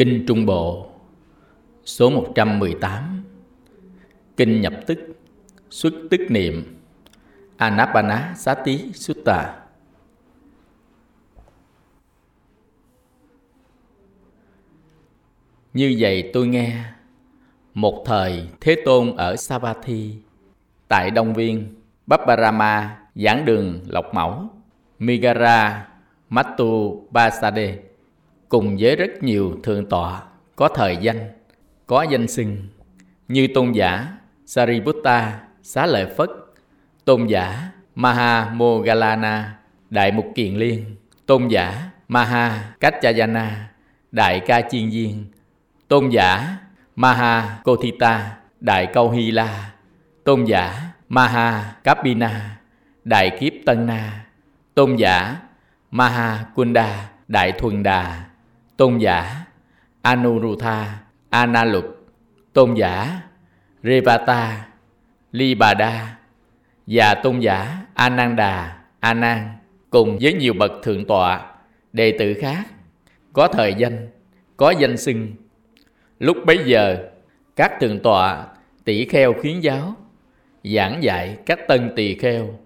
Kinh Trung Bộ, Số 118 Kinh nhập tức, Xuất tức niệm, Anapana Sati Sutta. Như vậy tôi nghe, Một thời Thế Tôn ở Savatthi Tại Đông Viên Babbarama giảng đường, Lộc Mẫu, Migara matu Basade cùng với rất nhiều thượng tọa có thời danh, có danh xưng như tôn giả Sariputta Xá Lợi Phất, tôn giả Maha Mogalana Đại Mục Kiền Liên, tôn giả Maha Kachayana Đại Ca Chiên Viên, tôn giả Maha Kothita Đại Câu Hy La, tôn giả Maha Kapina Đại Kiếp Tân Na, tôn giả Maha Kunda Đại Thuần Đà, tôn giả Anuruddha Analuk, tôn giả Revata Libada và tôn giả Ananda Anan cùng với nhiều bậc thượng tọa, đệ tử khác có thời danh, có danh xưng. Lúc bấy giờ, các thượng tọa tỷ kheo khuyến giáo giảng dạy các tân tỳ kheo.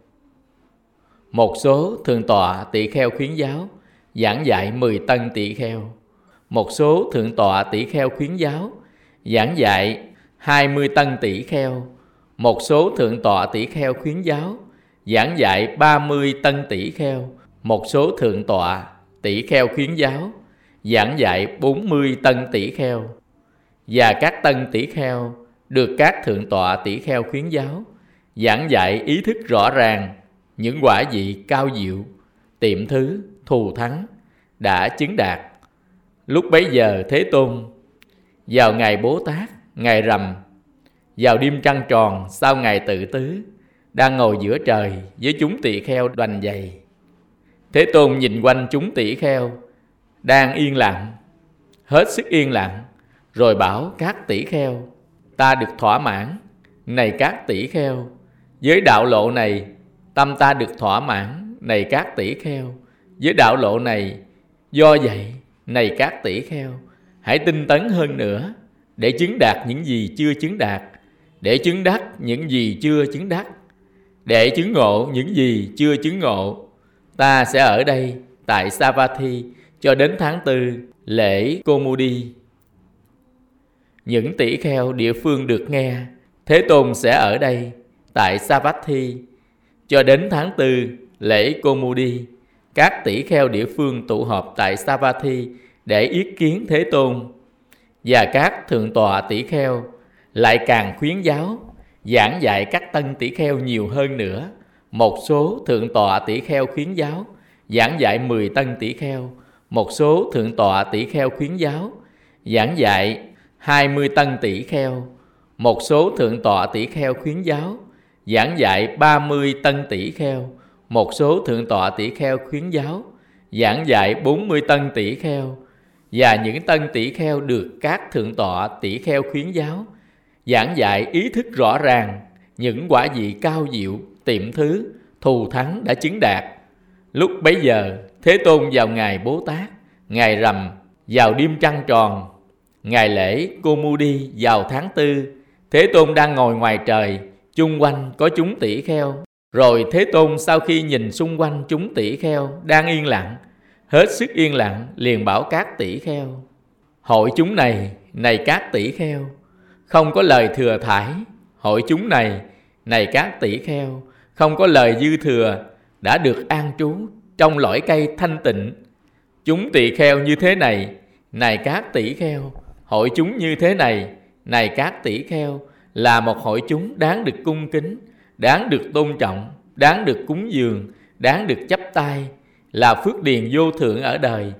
Một số thượng tọa tỷ kheo khuyến giáo giảng dạy 10 tân tỷ kheo. Một số thượng tọa tỷ kheo khuyến giáo, giảng dạy 20 tân tỷ kheo. Một số thượng tọa tỷ kheo khuyến giáo, giảng dạy 30 tân tỷ kheo. Một số thượng tọa tỷ kheo khuyến giáo, giảng dạy 40 tân tỷ kheo. Và các tân tỷ kheo được các thượng tọa tỷ kheo khuyến giáo giảng dạy ý thức rõ ràng những quả vị cao diệu, tiệm thứ, thù thắng đã chứng đạt lúc bấy giờ thế tôn, vào ngày bố tát, ngày rằm, vào đêm trăng tròn sau ngày tự tứ, đang ngồi giữa trời với chúng tỳ kheo đoành dày thế tôn nhìn quanh chúng tỳ kheo, đang yên lặng, hết sức yên lặng, rồi bảo các tỷ kheo, ta được thỏa mãn. Này các tỷ kheo, với đạo lộ này, tâm ta được thỏa mãn, này các tỷ kheo, với đạo lộ này, do vậy này các tỷ kheo, hãy tinh tấn hơn nữa để chứng đạt những gì chưa chứng đạt, để chứng đắc những gì chưa chứng đắc, để chứng ngộ những gì chưa chứng ngộ. Ta sẽ ở đây tại Savatthi cho đến tháng tư, lễ Komudi. Những tỷ kheo địa phương được nghe, Thế Tôn sẽ ở đây tại Savatthi cho đến tháng tư, lễ Komudi các tỷ kheo địa phương tụ họp tại Savatthi để ý kiến Thế Tôn. Và các thượng tọa tỷ kheo lại càng khuyến giáo, giảng dạy các tân tỷ kheo nhiều hơn nữa. Một số thượng tọa tỷ kheo khuyến giáo, giảng dạy 10 tân tỷ kheo. Một số thượng tọa tỷ kheo khuyến giáo, giảng dạy 20 tân tỷ kheo. Một số thượng tọa tỷ kheo khuyến giáo, giảng dạy 30 tân tỷ kheo một số thượng tọa tỷ kheo khuyến giáo, giảng dạy 40 tân tỷ kheo. Và những tân tỷ kheo được các thượng tọa tỷ kheo khuyến giáo giảng dạy ý thức rõ ràng, những quả vị cao diệu, tiệm thứ, thù thắng đã chứng đạt. Lúc bấy giờ, thế tôn vào ngày bố tát ngày rằm vào đêm trăng tròn, ngày lễ cô mu đi vào tháng tư, thế tôn đang ngồi ngoài trời, chung quanh có chúng tỷ kheo rồi thế tôn sau khi nhìn xung quanh chúng tỷ kheo đang yên lặng, hết sức yên lặng liền bảo các tỷ kheo hội chúng này này các tỷ kheo, không có lời thừa thải. Hội chúng này này các tỷ kheo, không có lời dư thừa đã được an trú trong lõi cây thanh tịnh. Chúng tỷ kheo như thế này này các tỷ kheo hội chúng như thế này này các tỷ kheo là một hội chúng đáng được cung kính đáng được tôn trọng, đáng được cúng dường, đáng được chấp tay là phước điền vô thượng ở đời.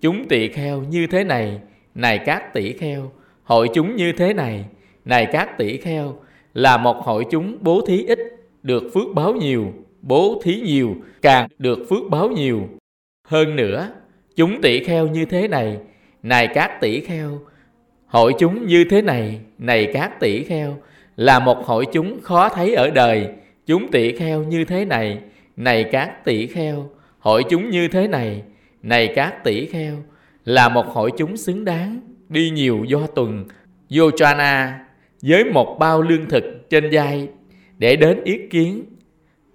Chúng tỳ kheo như thế này này các tỷ kheo, hội chúng như thế này này các tỷ kheo, là một hội chúng bố thí ít, được phước báo nhiều, bố thí nhiều, càng được phước báo nhiều. Hơn nữa, chúng tỷ kheo như thế này này các tỷ kheo, hội chúng như thế này này các tỷ kheo là một hội chúng khó thấy ở đời chúng tỷ kheo như thế này này các tỷ kheo hội chúng như thế này này các tỷ kheo là một hội chúng xứng đáng đi nhiều do tuần Yochana với một bao lương thực trên vai để đến yết kiến.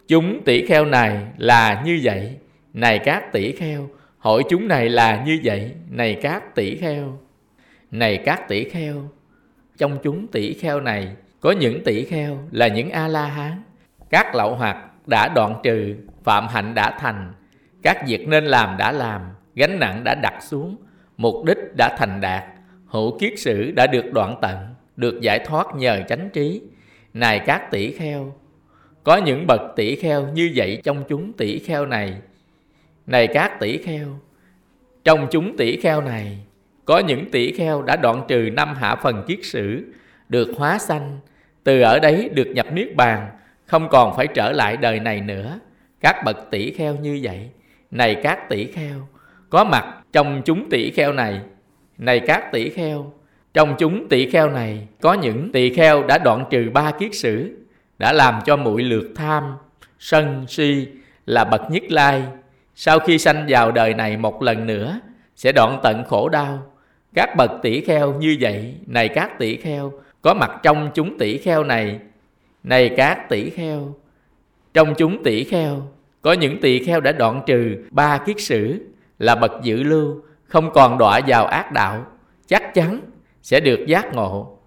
Chúng tỷ kheo này là như vậy, này các tỷ kheo, hội chúng này là như vậy, này các tỷ kheo. Này các tỷ kheo, trong chúng tỷ kheo này có những tỷ kheo là những A-la-hán, các lậu hoặc đã đoạn trừ, phạm hạnh đã thành, các việc nên làm đã làm, gánh nặng đã đặt xuống, mục đích đã thành đạt, hữu kiết sử đã được đoạn tận, được giải thoát nhờ chánh trí. Này các tỷ kheo, có những bậc tỷ kheo như vậy trong chúng tỷ kheo này. Này các tỷ kheo, trong chúng tỷ kheo này, có những tỷ kheo đã đoạn trừ năm hạ phần kiết sử, được hóa sanh, từ ở đấy được nhập niết bàn, không còn phải trở lại đời này nữa. Các bậc tỷ kheo như vậy, này các tỷ kheo, có mặt trong chúng tỷ kheo này, này các tỷ kheo, trong chúng tỷ kheo này có những tỷ kheo đã đoạn trừ ba kiết sử, đã làm cho mũi lược tham, sân si là bậc nhất lai. Sau khi sanh vào đời này một lần nữa, sẽ đoạn tận khổ đau. Các bậc tỷ kheo như vậy, này các tỷ kheo, có mặt trong chúng tỷ kheo này. Này các tỷ kheo, trong chúng tỷ kheo, có những tỷ kheo đã đoạn trừ ba kiết sử, là bậc dự lưu, không còn đọa vào ác đạo, chắc chắn sẽ được giác ngộ.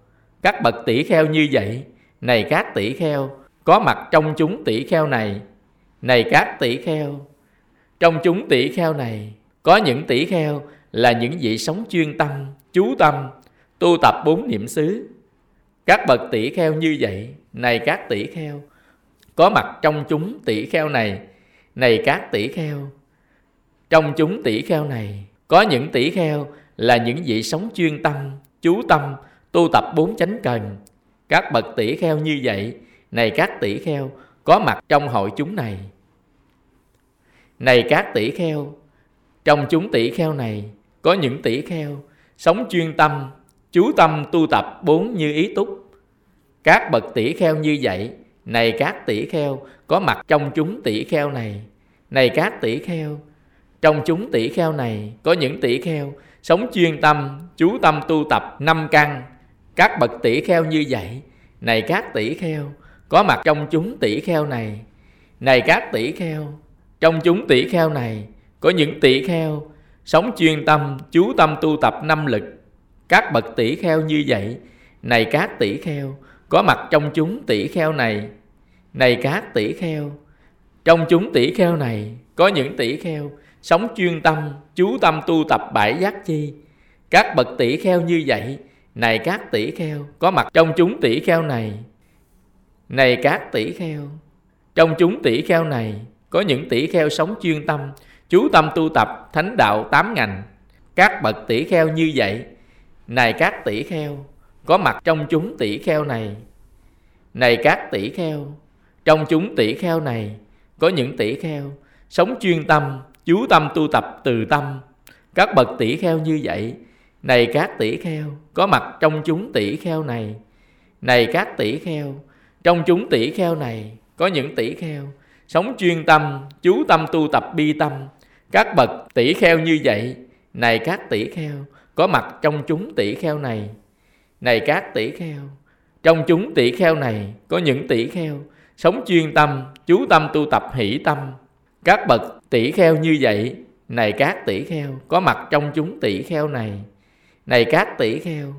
Các bậc tỷ kheo như vậy, này các tỷ kheo, có mặt trong chúng tỷ kheo này. Này các tỷ kheo, trong chúng tỷ kheo này, có những tỷ kheo là những vị sống chuyên tâm, chú tâm, tu tập bốn niệm xứ. Các bậc tỷ kheo như vậy, này các tỷ kheo, có mặt trong chúng tỷ kheo này, này các tỷ kheo. Trong chúng tỷ kheo này, có những tỷ kheo là những vị sống chuyên tâm, chú tâm, tu tập bốn chánh cần. Các bậc tỷ kheo như vậy, này các tỷ kheo, có mặt trong hội chúng này. Này các tỷ kheo, trong chúng tỷ kheo này, có những tỷ kheo sống chuyên tâm, chú tâm tu tập bốn như ý túc. Các bậc tỷ kheo như vậy, này các tỷ kheo, có mặt trong chúng tỷ kheo này. Này các tỷ kheo, trong chúng tỷ kheo này có những tỷ kheo sống chuyên tâm, chú tâm tu tập năm căn. Các bậc tỷ kheo như vậy, này các tỷ kheo, có mặt trong chúng tỷ kheo này. Này các tỷ kheo, trong chúng tỷ kheo này có những tỷ kheo sống chuyên tâm, chú tâm tu tập năm lực. Các bậc tỷ kheo như vậy, này các tỷ kheo, có mặt trong chúng tỷ kheo này. Này các tỷ kheo, trong chúng tỷ kheo này có những tỷ kheo sống chuyên tâm, chú tâm tu tập bãi giác chi. Các bậc tỷ kheo như vậy, này các tỷ kheo, có mặt trong chúng tỷ kheo này. Này các tỷ kheo, trong chúng tỷ kheo này, có những tỷ kheo sống chuyên tâm, chú tâm tu tập thánh đạo tám ngành. Các bậc tỷ kheo như vậy, này các tỷ kheo, có mặt trong chúng tỷ kheo này. Này các tỷ kheo, trong chúng tỷ kheo này, có những tỷ kheo sống chuyên tâm, chú tâm tu tập từ tâm. Các bậc tỷ kheo như vậy, này các tỷ kheo, có mặt trong chúng tỷ kheo này. Này các tỷ kheo, trong chúng tỷ kheo này, có những tỷ kheo, sống chuyên tâm, chú tâm tu tập bi tâm. Các bậc tỷ kheo như vậy, này các tỷ kheo, có mặt trong chúng tỷ kheo này. Này các tỷ kheo, trong chúng tỷ kheo này, có những tỷ kheo, sống chuyên tâm, chú tâm tu tập hỷ tâm. Các bậc tỷ kheo như vậy, này các tỷ kheo, có mặt trong chúng tỷ kheo này. Này các tỷ kheo,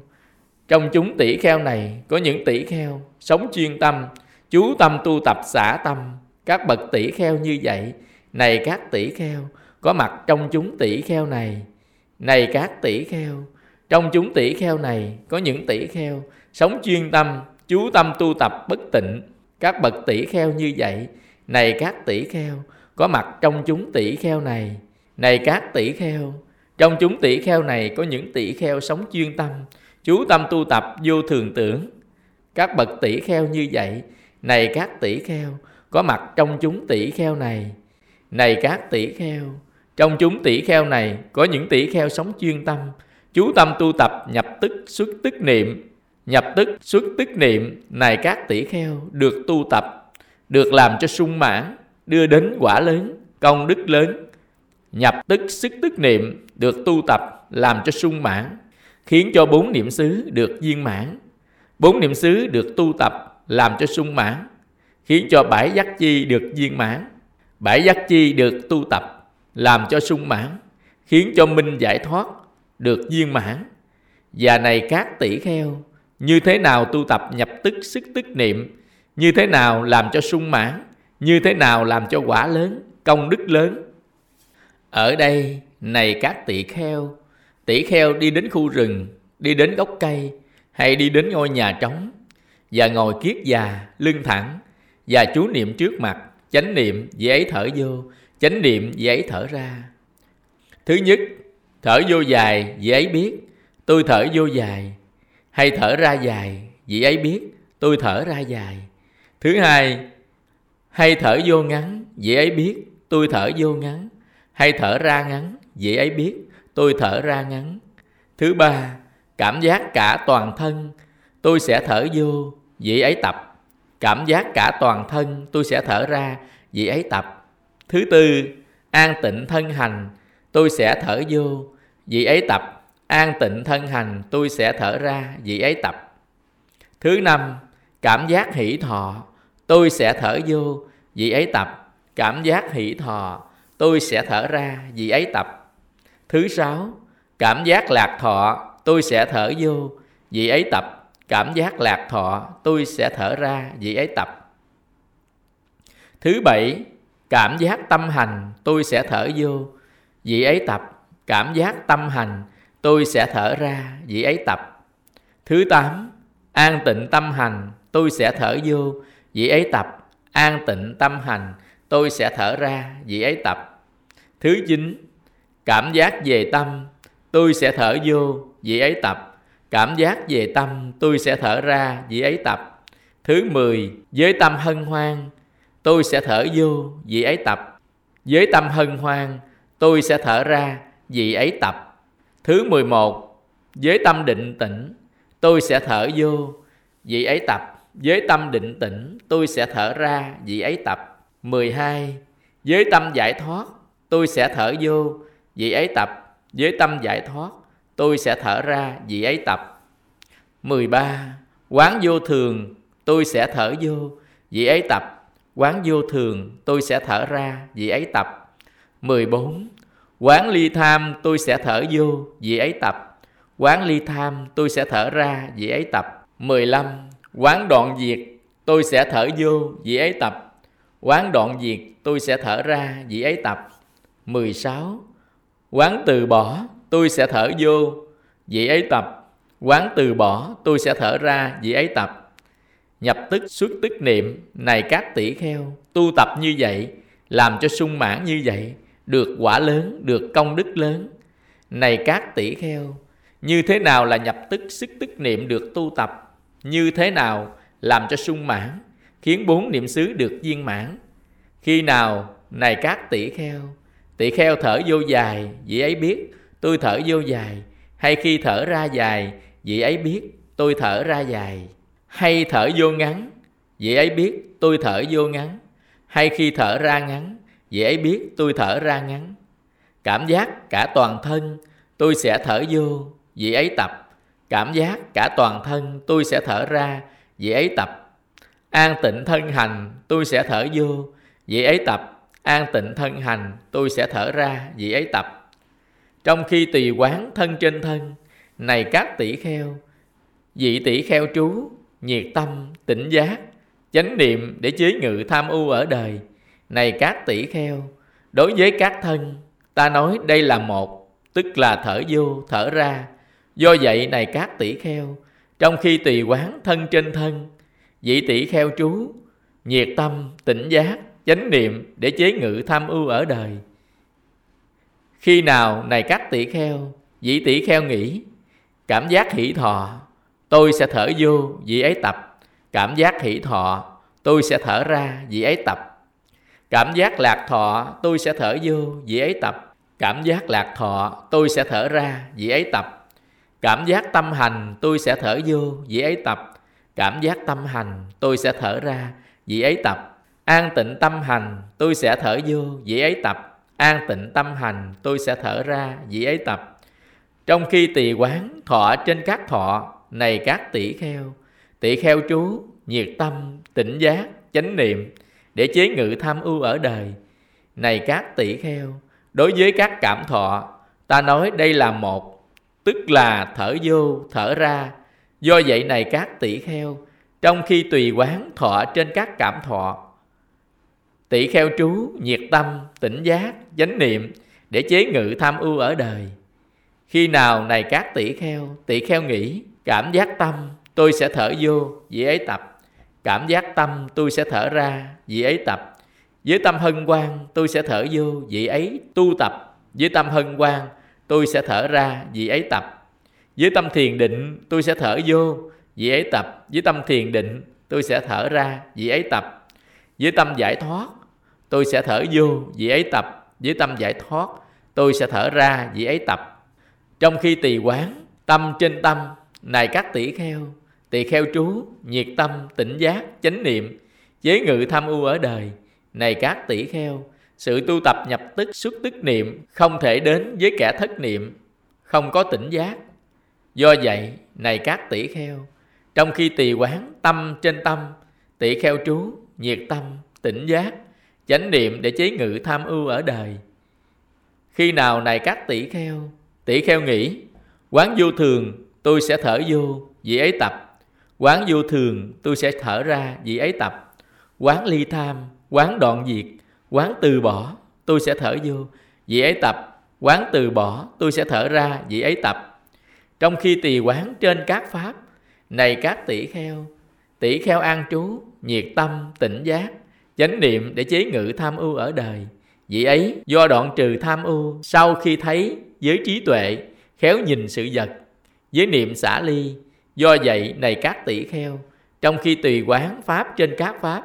trong chúng tỷ kheo này có những tỷ kheo sống chuyên tâm, chú tâm tu tập xả tâm. Các bậc tỷ kheo như vậy, này các tỷ kheo, có mặt trong chúng tỷ kheo này. Này các tỷ kheo, trong chúng tỷ kheo này có những tỷ kheo sống chuyên tâm, chú tâm tu tập bất tịnh. Các bậc tỷ kheo như vậy, này các tỷ kheo, có mặt trong chúng tỷ kheo này. Này các tỷ kheo, trong chúng tỷ kheo này có những tỷ kheo sống chuyên tâm, chú tâm tu tập vô thường tưởng. Các bậc tỷ kheo như vậy, này các tỷ kheo, có mặt trong chúng tỷ kheo này. Này các tỷ kheo, trong chúng tỷ kheo này có những tỷ kheo sống chuyên tâm, chú tâm tu tập nhập tức xuất tức niệm. Nhập tức xuất tức niệm, này các tỷ kheo, được tu tập, được làm cho sung mãn, đưa đến quả lớn, công đức lớn. Nhập tức sức tức niệm được tu tập làm cho sung mãn. khiến cho bốn niệm xứ được viên mãn. Bốn niệm xứ được tu tập làm cho sung mãn, khiến cho bảy giác chi được viên mãn. Bảy giác chi được tu tập làm cho sung mãn, khiến cho minh giải thoát được viên mãn. Và này các tỷ kheo, như thế nào tu tập nhập tức sức tức niệm, như thế nào làm cho sung mãn, như thế nào làm cho quả lớn, công đức lớn. Ở đây, này các tỷ kheo, tỷ kheo đi đến khu rừng, đi đến gốc cây, hay đi đến ngôi nhà trống, và ngồi kiết già, lưng thẳng, và chú niệm trước mặt, chánh niệm dễ ấy thở vô, chánh niệm vì ấy thở ra. Thứ nhất, thở vô dài vì ấy biết, tôi thở vô dài, hay thở ra dài vì ấy biết, tôi thở ra dài. Thứ hai, hay thở vô ngắn vì ấy biết, tôi thở vô ngắn, hay thở ra ngắn vì ấy biết, tôi thở ra ngắn. Thứ ba, cảm giác cả toàn thân, tôi sẽ thở vô vì ấy tập. Cảm giác cả toàn thân tôi sẽ thở ra vì ấy tập thứ tư, an tịnh thân hành, tôi sẽ thở vô. Vì ấy tập, an tịnh thân hành, tôi sẽ thở ra vì ấy tập. Thứ năm, cảm giác hỷ thọ, tôi sẽ thở vô vì ấy tập. Cảm giác hỷ thọ, tôi sẽ thở ra vì ấy tập. Thứ sáu, cảm giác lạc thọ, tôi sẽ thở vô vì ấy tập. Cảm giác lạc thọ, tôi sẽ thở ra, vị ấy tập. Thứ bảy cảm giác tâm hành tôi sẽ thở vô. Vị ấy tập cảm giác tâm hành tôi sẽ thở ra. Vị ấy tập. Thứ tám an tịnh tâm hành tôi sẽ thở vô. Vị ấy tập an tịnh tâm hành tôi sẽ thở ra. Vị ấy tập. Thứ chín cảm giác về tâm tôi sẽ thở vô. Vị ấy tập. Cảm giác về tâm tôi sẽ thở ra. Vị ấy tập. Thứ 10, với tâm hân hoan, tôi sẽ thở vô vị ấy tập. Với tâm hân hoan, tôi sẽ thở ra vị ấy tập. Thứ 11, với tâm định tĩnh, tôi sẽ thở vô vị ấy tập. Với tâm định tĩnh, tôi sẽ thở ra vị ấy tập. 12. Với tâm giải thoát, tôi sẽ thở vô vị ấy tập. Với tâm giải thoát, tôi sẽ thở ra vị ấy tập. 13. Quán vô thường, tôi sẽ thở vô, vị ấy tập. Quán vô thường, tôi sẽ thở ra, vì ấy tập. 14. Quán ly tham, tôi sẽ thở vô, vì ấy tập. Quán ly tham, tôi sẽ thở ra, vì ấy tập. 15. Quán đoạn diệt, tôi sẽ thở vô, vì ấy tập. Quán đoạn diệt, tôi sẽ thở ra, vì ấy tập. 16. Quán từ bỏ, tôi sẽ thở vô, vì ấy tập. Quán từ bỏ, tôi sẽ thở ra, vì ấy tập. Nhập tức xuất tức niệm, này các tỷ kheo, tu tập như vậy, làm cho sung mãn như vậy, được quả lớn, được công đức lớn. Này các tỷ kheo, như thế nào là nhập tức sức tức niệm được tu tập? Như thế nào làm cho sung mãn, khiến bốn niệm xứ được viên mãn? Khi nào, này các tỷ kheo, tỷ kheo thở vô dài, vị ấy biết, tôi thở vô dài, hay khi thở ra dài, vị ấy biết, tôi thở ra dài. Hay thở vô ngắn, vậy ấy biết, tôi thở vô ngắn. Hay khi thở ra ngắn, vậy ấy biết, tôi thở ra ngắn. Cảm giác cả toàn thân, tôi sẽ thở vô, vậy ấy tập. Cảm giác cả toàn thân, tôi sẽ thở ra, vậy ấy tập. An tịnh thân hành, tôi sẽ thở vô, vậy ấy tập. An tịnh thân hành, tôi sẽ thở ra, vậy ấy tập trong khi tùy quán thân trên thân, này các tỷ kheo, vị tỷ kheo trú, nhiệt tâm, tỉnh giác, chánh niệm để chế ngự tham ưu ở đời. Này các tỷ kheo, đối với các thân, ta nói đây là một, tức là thở vô, thở ra. Do vậy này các tỷ kheo, trong khi tùy quán thân trên thân, vị tỷ kheo trú, nhiệt tâm, tỉnh giác, chánh niệm để chế ngự tham ưu ở đời. Khi nào này các tỷ kheo, vị tỷ kheo nghĩ, cảm giác hỷ thọ, tôi sẽ thở vô, vị ấy tập. Cảm giác hỷ thọ, tôi sẽ thở ra, vị ấy tập. Cảm giác lạc thọ, tôi sẽ thở vô, vị ấy tập. Cảm giác lạc thọ, tôi sẽ thở ra, vị ấy tập. Cảm giác tâm hành, tôi sẽ thở vô, vị ấy tập. Cảm giác tâm hành, tôi sẽ thở ra, vị ấy tập. An tịnh tâm hành, tôi sẽ thở vô, vị ấy tập an tịnh tâm hành tôi sẽ thở ra vị ấy tập trong khi tỳ quán thọ trên các thọ này các tỷ kheo tỷ kheo chú, nhiệt tâm, tỉnh giác, chánh niệm, để chế ngự tham ưu ở đời. Này các tỷ kheo, đối với các cảm thọ, ta nói đây là một, tức là thở vô, thở ra. Do vậy này các tỷ kheo, trong khi tùy quán thọ trên các cảm thọ, tỷ kheo trú nhiệt tâm, tỉnh giác, chánh niệm, để chế ngự tham ưu ở đời. Khi nào này các tỷ kheo tỷ kheo nghĩ cảm giác tâm tôi sẽ thở vô, vị ấy tập. Cảm giác tâm tôi sẽ thở ra, vị ấy tập. Với tâm hân hoan, tôi sẽ thở vô, vị ấy tu tập. Với tâm hân hoan, tôi sẽ thở ra, vị ấy tập. Với tâm thiền định, tôi sẽ thở vô, vị ấy tập. Với tâm thiền định, tôi sẽ thở ra, vị ấy tập. Với tâm giải thoát, tôi sẽ thở vô, vị ấy tập. Với tâm giải thoát, tôi sẽ thở ra, vị ấy tập. Trong khi tỳ quán, tâm trên tâm này các tỷ kheo, tỳ kheo trú, nhiệt tâm, tỉnh giác, chánh niệm, chế ngự tham ưu ở đời. Này các tỷ kheo, sự tu tập nhập tức, xuất tức niệm không thể đến với kẻ thất niệm, không có tỉnh giác. Do vậy, này các tỷ kheo, trong khi tỳ quán tâm trên tâm tỷ kheo trú, nhiệt tâm, tỉnh giác, chánh niệm để chế ngự tham ưu ở đời. Khi nào này các tỷ kheo tỷ kheo nghĩ, quán vô thường tôi sẽ thở vô, vị ấy tập. Quán vô thường, tôi sẽ thở ra, vị ấy tập. Quán ly tham, quán đoạn diệt, quán từ bỏ, tôi sẽ thở vô, vị ấy tập. Quán từ bỏ, tôi sẽ thở ra, vị ấy tập. Trong khi tỳ quán trên các pháp, này các tỷ kheo tỷ kheo an trú, nhiệt tâm, tỉnh giác, chánh niệm để chế ngự tham ưu ở đời. Vị ấy do đoạn trừ tham ưu sau khi thấy với trí tuệ, khéo nhìn sự vật với niệm xả ly. Do vậy, này các tỷ kheo, trong khi tùy quán pháp trên các pháp,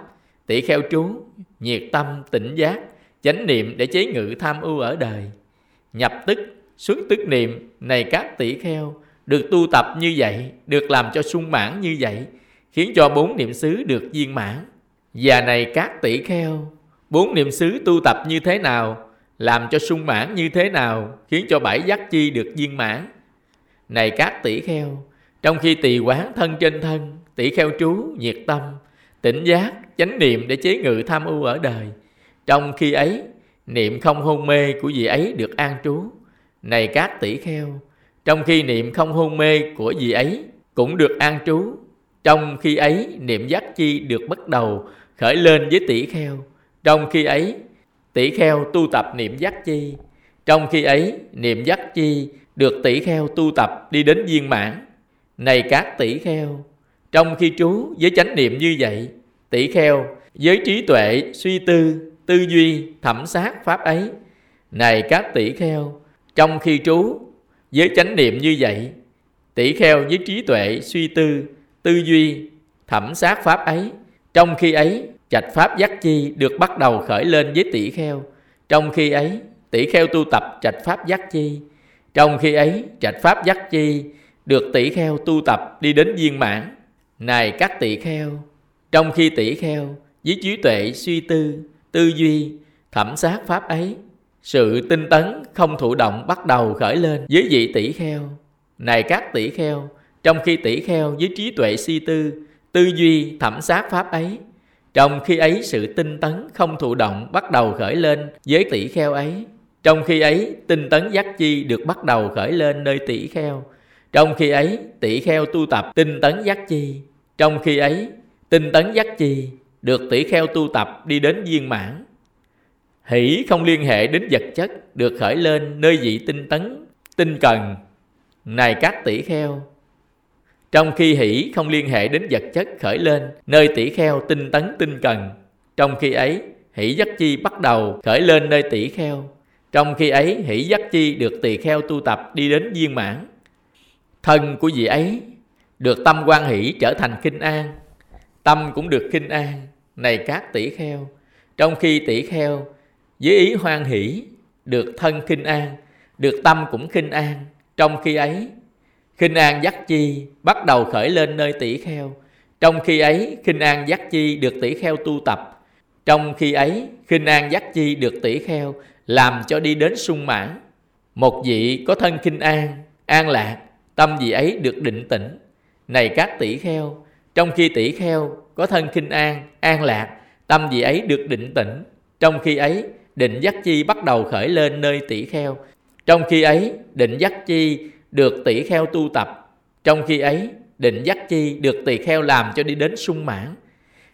tỷ kheo trú, nhiệt tâm, tỉnh giác, chánh niệm để chế ngự tham ưu ở đời. Nhập tức xuất tức niệm, này các tỷ kheo, được tu tập như vậy, được làm cho sung mãn như vậy, khiến cho bốn niệm xứ được viên mãn. Và này các tỷ kheo, bốn niệm xứ tu tập như thế nào, làm cho sung mãn như thế nào, khiến cho bảy giác chi được viên mãn này các tỷ kheo, trong khi tỳ quán thân trên thân, tỷ kheo trú nhiệt tâm, tỉnh giác, chánh niệm để chế ngự tham ưu ở đời, trong khi ấy, niệm không hôn mê của vị ấy được an trú. Này các tỷ kheo, trong khi niệm không hôn mê của vị ấy cũng được an trú, trong khi ấy niệm giác chi được bắt đầu khởi lên với tỷ kheo, trong khi ấy, tỷ kheo tu tập niệm giác chi, trong khi ấy niệm giác chi được tỷ kheo tu tập đi đến viên mãn. Này các tỷ kheo, trong khi trú với chánh niệm như vậy, tỷ kheo với trí tuệ, suy tư tư duy, thẩm sát pháp ấy, này các tỷ kheo, trong khi trú với chánh niệm như vậy, tỷ kheo với trí tuệ, suy tư tư duy, thẩm sát pháp ấy, trong khi ấy trạch pháp giác chi được bắt đầu khởi lên với tỷ kheo. Trong khi ấy, tỷ kheo tu tập trạch pháp giác chi trong khi ấy, trạch pháp giác chi được tỷ kheo tu tập đi đến viên mãn. Này các tỷ kheo, trong khi tỷ kheo với trí tuệ suy tư tư duy, thẩm sát pháp ấy, sự tinh tấn không thụ động bắt đầu khởi lên với vị tỷ kheo. Này các tỷ kheo, trong khi tỷ kheo với trí tuệ suy tư tư duy, thẩm sát pháp ấy, trong khi ấy sự tinh tấn không thụ động bắt đầu khởi lên với tỷ kheo ấy trong khi ấy, tinh tấn giác chi được bắt đầu khởi lên nơi tỷ kheo. Trong khi ấy, tỷ kheo tu tập tinh tấn giác chi. Trong khi ấy, tinh tấn giác chi được tỷ kheo tu tập đi đến viên mãn. Hỷ không liên hệ đến vật chất được khởi lên nơi vị tinh tấn, tinh cần, này các tỷ kheo. Trong khi hỷ không liên hệ đến vật chất khởi lên nơi tỷ kheo tinh tấn tinh cần, trong khi ấy, hỷ giác chi bắt đầu khởi lên nơi tỷ kheo trong khi ấy, hỷ giác chi được tỳ kheo tu tập đi đến viên mãn. Thân của vị ấy được tâm quan hỷ trở thành kinh an. Tâm cũng được kinh an, này các tỷ kheo. Trong khi tỷ kheo với ý hoan hỷ được thân kinh an, được tâm cũng kinh an. Trong khi ấy kinh an giác chi bắt đầu khởi lên nơi tỷ kheo. Trong khi ấy kinh an giác chi được tỷ kheo tu tập. Trong khi ấy, khinh an giác chi được tỷ kheo làm cho đi đến sung mãn. Một vị có thân kinh an an lạc, tâm vị ấy được định tĩnh. Này các tỷ kheo, trong khi tỷ kheo có thân kinh an an lạc, tâm vị ấy được định tĩnh. Trong khi ấy, định giác chi bắt đầu khởi lên nơi tỷ kheo. Trong khi ấy, định giác chi được tỷ kheo tu tập. Trong khi ấy, định giác chi được tỳ kheo làm cho đi đến sung mãn.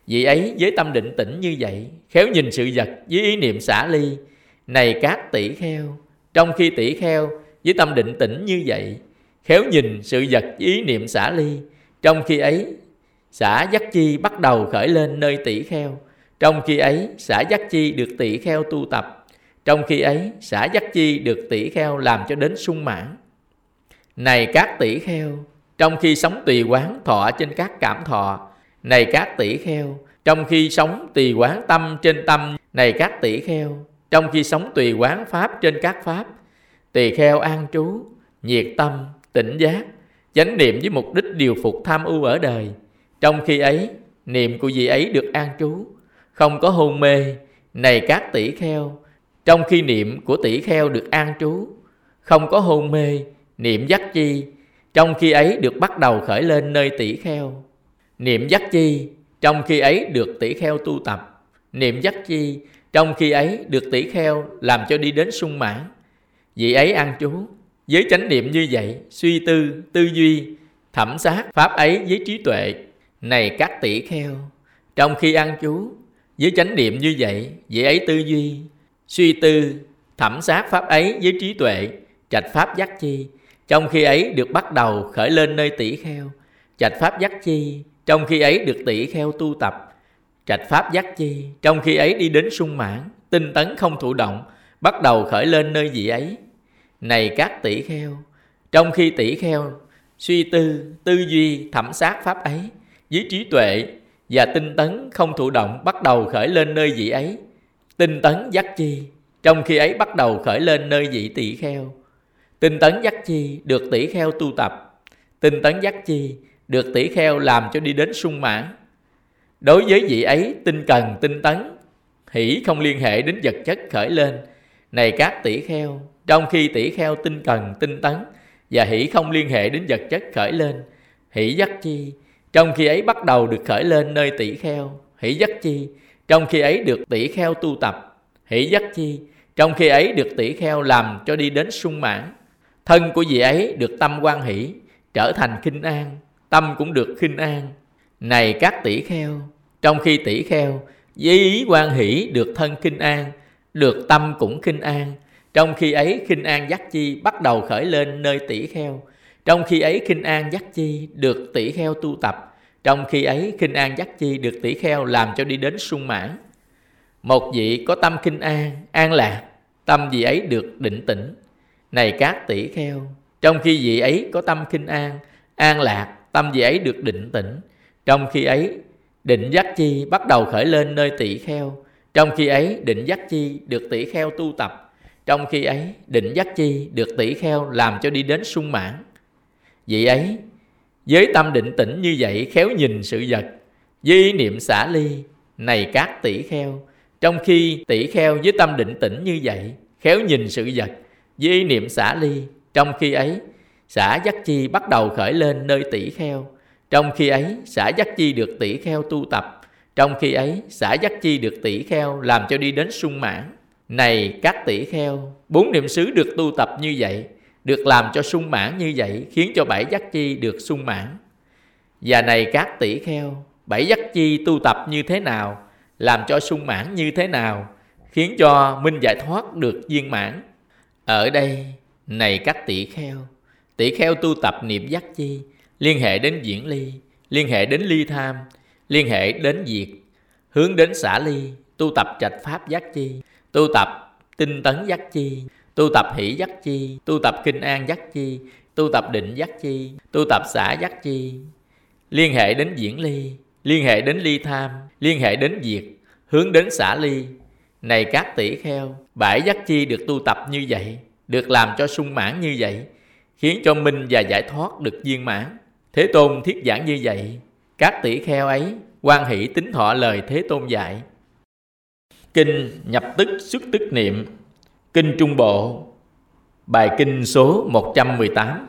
Vị ấy với tâm định tĩnh như vậy, khéo nhìn sự vật với ý niệm xả ly này các tỷ kheo, trong khi tỷ kheo với tâm định tĩnh như vậy, khéo nhìn sự vật ý niệm xả ly, trong khi ấy, xả giác chi bắt đầu khởi lên nơi tỷ kheo, trong khi ấy, xả giác chi được tỷ kheo tu tập, trong khi ấy, xả giác chi được tỷ kheo làm cho đến sung mãn. Này các tỷ kheo, trong khi sống tùy quán thọ trên các cảm thọ, này các tỷ kheo, trong khi sống tùy quán tâm trên tâm, này các tỷ kheo trong khi sống tùy quán pháp trên các pháp, tỳ kheo an trú, nhiệt tâm, tỉnh giác, chánh niệm với mục đích điều phục tham ưu ở đời. Trong khi ấy, niệm của vị ấy được an trú, không có hôn mê, này các tỷ kheo. Trong khi niệm của tỷ kheo được an trú, không có hôn mê, niệm giác chi, trong khi ấy được bắt đầu khởi lên nơi tỷ kheo. Niệm giác chi, trong khi ấy được tỷ kheo tu tập. Niệm giác chi trong khi ấy, được tỷ kheo làm cho đi đến sung mãn. Vị ấy an trú, với chánh niệm như vậy, suy tư tư duy, thẩm sát pháp ấy với trí tuệ, này các tỷ kheo. Trong khi an trú, với chánh niệm như vậy, vị ấy tư duy, suy tư, thẩm sát pháp ấy với trí tuệ, trạch pháp giác chi. Trong khi ấy được bắt đầu khởi lên nơi tỷ kheo, trạch pháp giác chi. Trong khi ấy được tỷ kheo tu tập trạch pháp giác chi, trong khi ấy đi đến sung mãn, tinh tấn không thụ động, bắt đầu khởi lên nơi vị ấy. Này các tỷ kheo, trong khi tỷ kheo suy tư tư duy, thẩm sát pháp ấy với trí tuệ và tinh tấn không thụ động bắt đầu khởi lên nơi vị ấy. Tinh tấn giác chi, trong khi ấy bắt đầu khởi lên nơi vị tỷ kheo. Tinh tấn giác chi được tỷ kheo tu tập. Tinh tấn giác chi được tỷ kheo làm cho đi đến sung mãn đối với vị ấy, tinh cần, tinh tấn, hỷ không liên hệ đến vật chất khởi lên. Này các tỷ kheo, trong khi tỷ kheo tinh cần, tinh tấn và hỷ không liên hệ đến vật chất khởi lên, hỷ giác chi, trong khi ấy bắt đầu được khởi lên nơi tỷ kheo, hỷ giác chi, trong khi ấy được tỷ kheo tu tập, hỷ giác chi, trong khi ấy được tỷ kheo làm cho đi đến sung mãn. Thân của vị ấy được tâm quan hỷ, trở thành khinh an, tâm cũng được khinh an này các tỷ kheo, trong khi tỷ kheo, với ý quan hỷ được thân khinh an, được tâm cũng khinh an, trong khi ấy khinh an giác chi bắt đầu khởi lên nơi tỷ kheo, trong khi ấy khinh an giác chi được tỷ kheo tu tập, trong khi ấy khinh an giác chi được tỷ kheo làm cho đi đến sung mãn. Một vị có tâm khinh an an lạc, tâm vị ấy được định tĩnh. Này các tỷ kheo, trong khi vị ấy có tâm khinh an an lạc, tâm vị ấy được định tĩnh trong khi ấy, định giác chi bắt đầu khởi lên nơi tỷ kheo. Trong khi ấy, định giác chi được tỷ kheo tu tập. Trong khi ấy, định giác chi được tỷ kheo làm cho đi đến sung mãn. Vì ấy, với tâm định tĩnh như vậy khéo nhìn sự vật với niệm xả ly, này các tỷ kheo. Trong khi tỷ kheo với tâm định tĩnh như vậy, khéo nhìn sự vật với niệm xả ly, trong khi ấy, xả giác chi bắt đầu khởi lên nơi tỷ kheo trong khi ấy, xã giác chi được tỷ kheo tu tập. Trong khi ấy, xã giác chi được tỷ kheo làm cho đi đến sung mãn. Này các tỷ kheo, bốn niệm xứ được tu tập như vậy, được làm cho sung mãn như vậy, khiến cho bảy giác chi được sung mãn. Và này các tỷ kheo, bảy giác chi tu tập như thế nào, làm cho sung mãn như thế nào, khiến cho minh giải thoát được viên mãn. Ở đây, này các tỷ kheo tỷ kheo tu tập niệm giác chi liên hệ đến diễn ly, liên hệ đến ly tham, liên hệ đến diệt. Hướng đến xả ly, tu tập trạch pháp giác chi, tu tập tinh tấn giác chi, tu tập hỷ giác chi, tu tập kinh an giác chi, tu tập định giác chi, tu tập xả giác chi. Liên hệ đến diễn ly, liên hệ đến ly tham, liên hệ đến diệt. Hướng đến xả ly, này các tỷ kheo, bãi giác chi được tu tập như vậy, được làm cho sung mãn như vậy, khiến cho minh và giải thoát được viên mãn thế tôn thiết giảng như vậy, các tỷ kheo ấy quan hỷ tính thọ lời thế tôn dạy. Kinh nhập tức xuất tức niệm, kinh trung bộ, bài kinh số 118